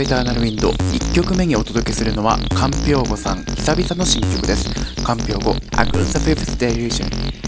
エターナルウィンド1曲目にお届けするのはカンピョーゴさん。久々の新曲です。カンピョーゴアグルサフィフスデリュージョン。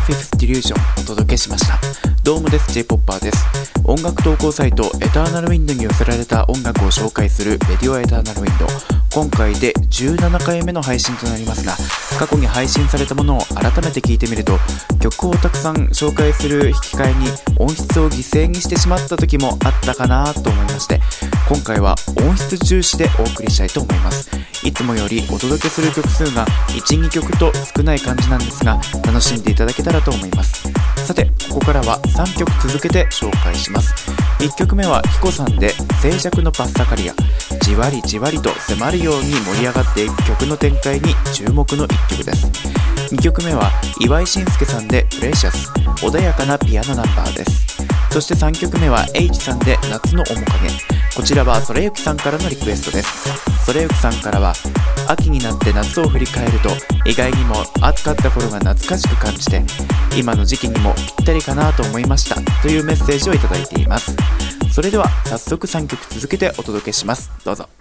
ーフィフディリしました。どうもです、j p o p e r です。音楽投稿サイトエターナルウィンドに寄せられた音楽を紹介するレディオエターナルウィンド。今回で17回目の配信となりますが、過去に配信されたものを改めて聞いてみると、曲をたくさん紹介する引き換えに音質を犠牲にしてしまった時もあったかなと思いまして、今回は音質重視でお送りしたいと思います。いつもよりお届けする曲数が1、2曲と少ない感じなんですが、楽しんでいただけたらと思います。さて、ここからは3曲続けて紹介します。1曲目はヒコさんで静寂のパッサカリア。じわりじわりと迫るように盛り上がっていく曲の展開に注目の1曲です。2曲目は岩井慎介さんでプレシャス。穏やかなピアノナンバーです。そして3曲目は H さんで夏の面影。こちらはそれゆきさんからのリクエストです。それゆきさんからは秋になって夏を振り返ると意外にも暑かった頃が懐かしく感じて今の時期にもぴったりかなと思いましたというメッセージをいただいています。それでは早速3曲続けてお届けします。どうぞ。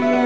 続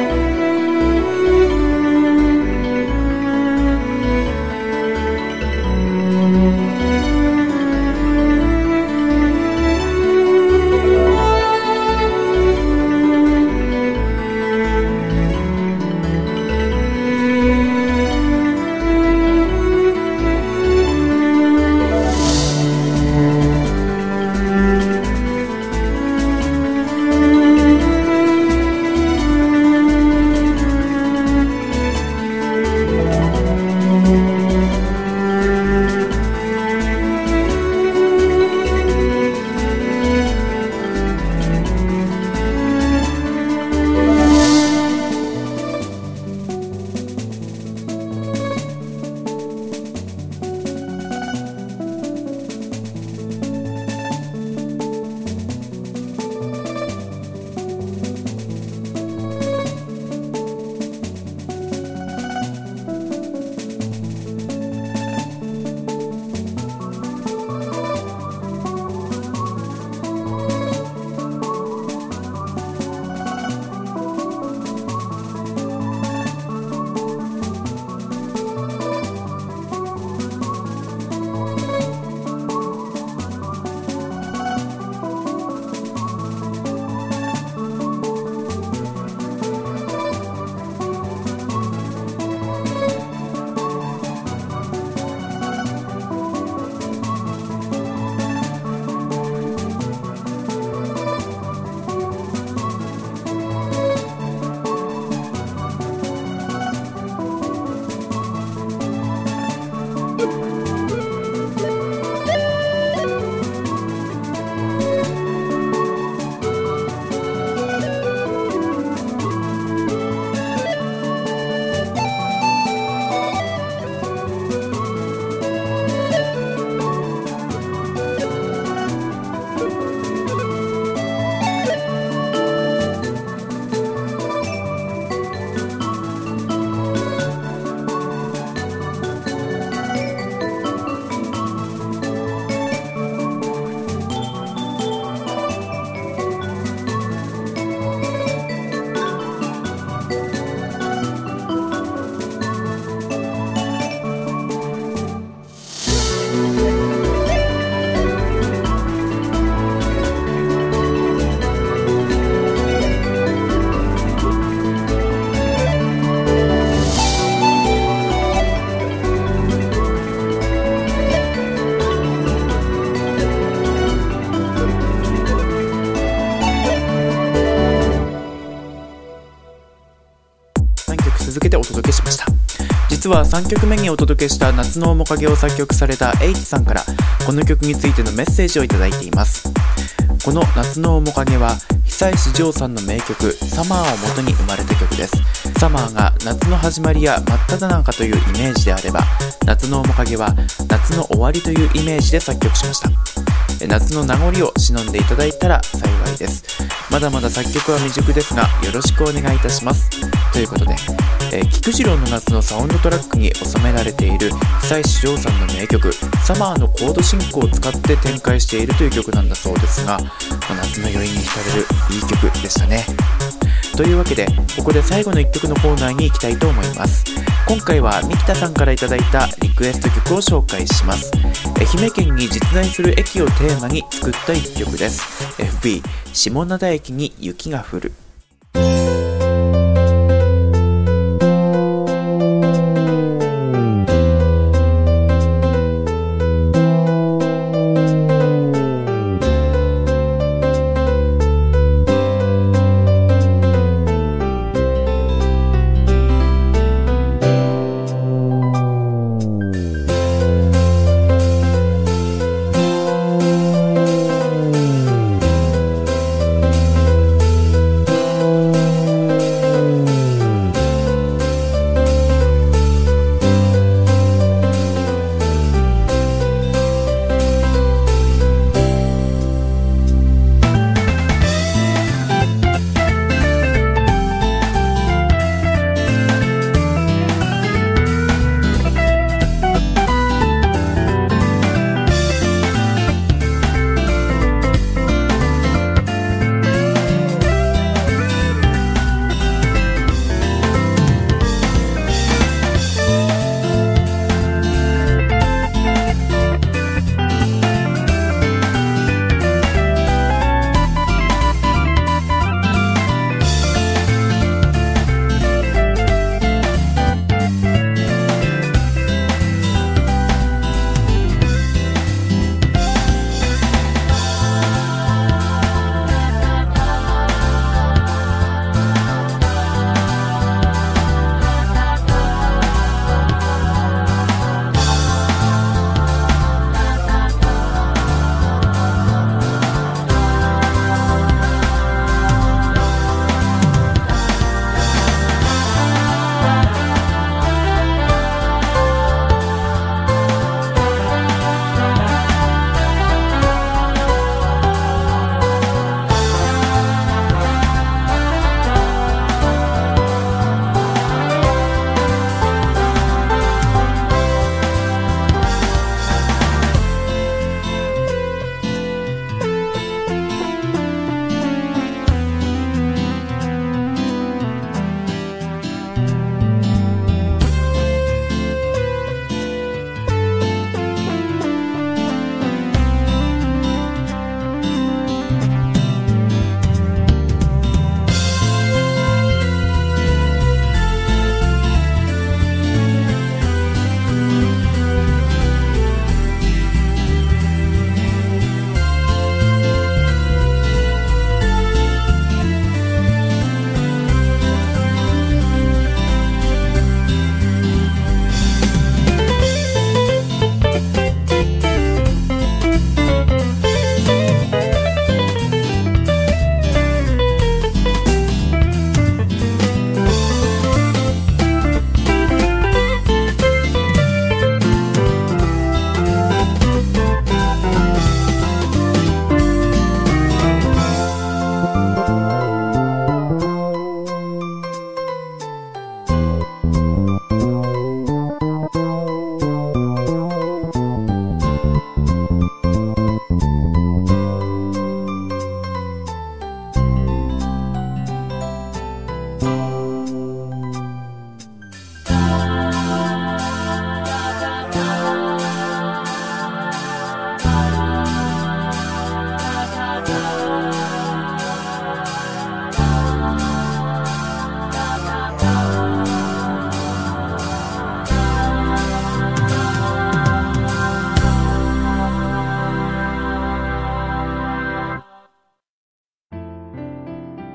実は3曲目にお届けした夏の面影を作曲された H さんからこの曲についてのメッセージをいただいています。この夏の面影は久石譲さんの名曲「サマー」を元に生まれた曲です。サマーが夏の始まりや真っ只中というイメージであれば夏の面影は夏の終わりというイメージで作曲しました。夏の名残を忍んでいただいたら幸いです。まだまだ作曲は未熟ですがよろしくお願いいたします。ということで、えー、菊次郎の夏のサウンドトラックに収められている久石譲さんの名曲「サマーのコード進行を使って展開しているという曲なんだそうですが夏の余韻に浸れるいい曲でしたね。というわけでここで最後の1曲のコーナーに行きたいと思います。今回は三木田さんから頂いたリクエスト曲を紹介します。愛媛県に実在する駅をテーマに作った1曲です。FB 下灘駅に雪が降る。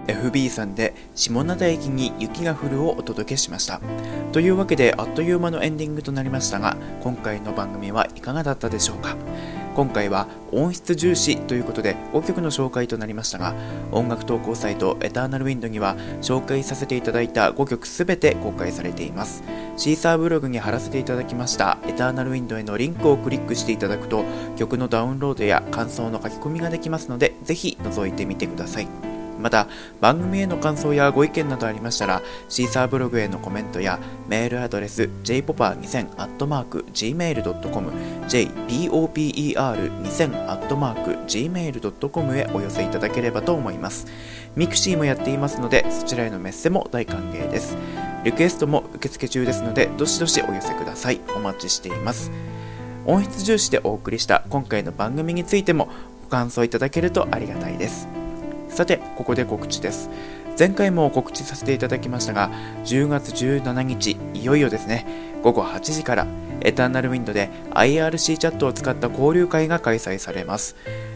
FB さんで下灘駅に雪が降るをお届けしました。というわけであっという間のエンディングとなりましたが今回の番組はいかがだったでしょうか。今回は音質重視ということで5曲の紹介となりましたが音楽投稿サイトエターナルウィンドには紹介させていただいた5曲すべて公開されています。シーサーブログに貼らせていただきましたエターナルウィンドへのリンクをクリックしていただくと曲のダウンロードや感想の書き込みができますのでぜひ覗いてみてください。また番組への感想やご意見などありましたら Seesaa ブログへのコメントやメールアドレス jpoper2000-gmail.com jpopper2000-gmail.com へお寄せいただければと思います。 mixi もやっていますのでそちらへのメッセも大歓迎です。リクエストも受付中ですのでどしどしお寄せください。お待ちしています。音質重視でお送りした今回の番組についてもご感想いただけるとありがたいです。さて、ここで告知です。前回も告知させていただきましたが、10月17日、いよいよですね、午後8時から、エターナルウィンドで IRC チャットを使った交流会が開催されます。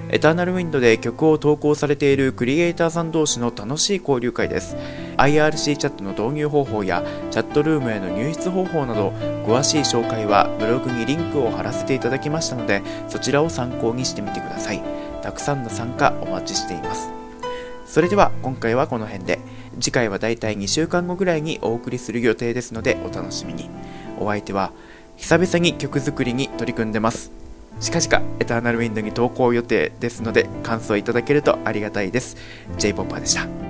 エターナルウィンドで曲を投稿されているクリエイターさん同士の楽しい交流会です。IRC チャットの導入方法やチャットルームへの入室方法など詳しい紹介はブログにリンクを貼らせていただきましたのでそちらを参考にしてみてください。たくさんの参加お待ちしています。それでは今回はこの辺で。次回はだいたい2週間後ぐらいにお送りする予定ですのでお楽しみに。お相手は久々に曲作りに取り組んでます。近々エターナルウィンドに投稿予定ですので感想いただけるとありがたいです。J ポッパーでした。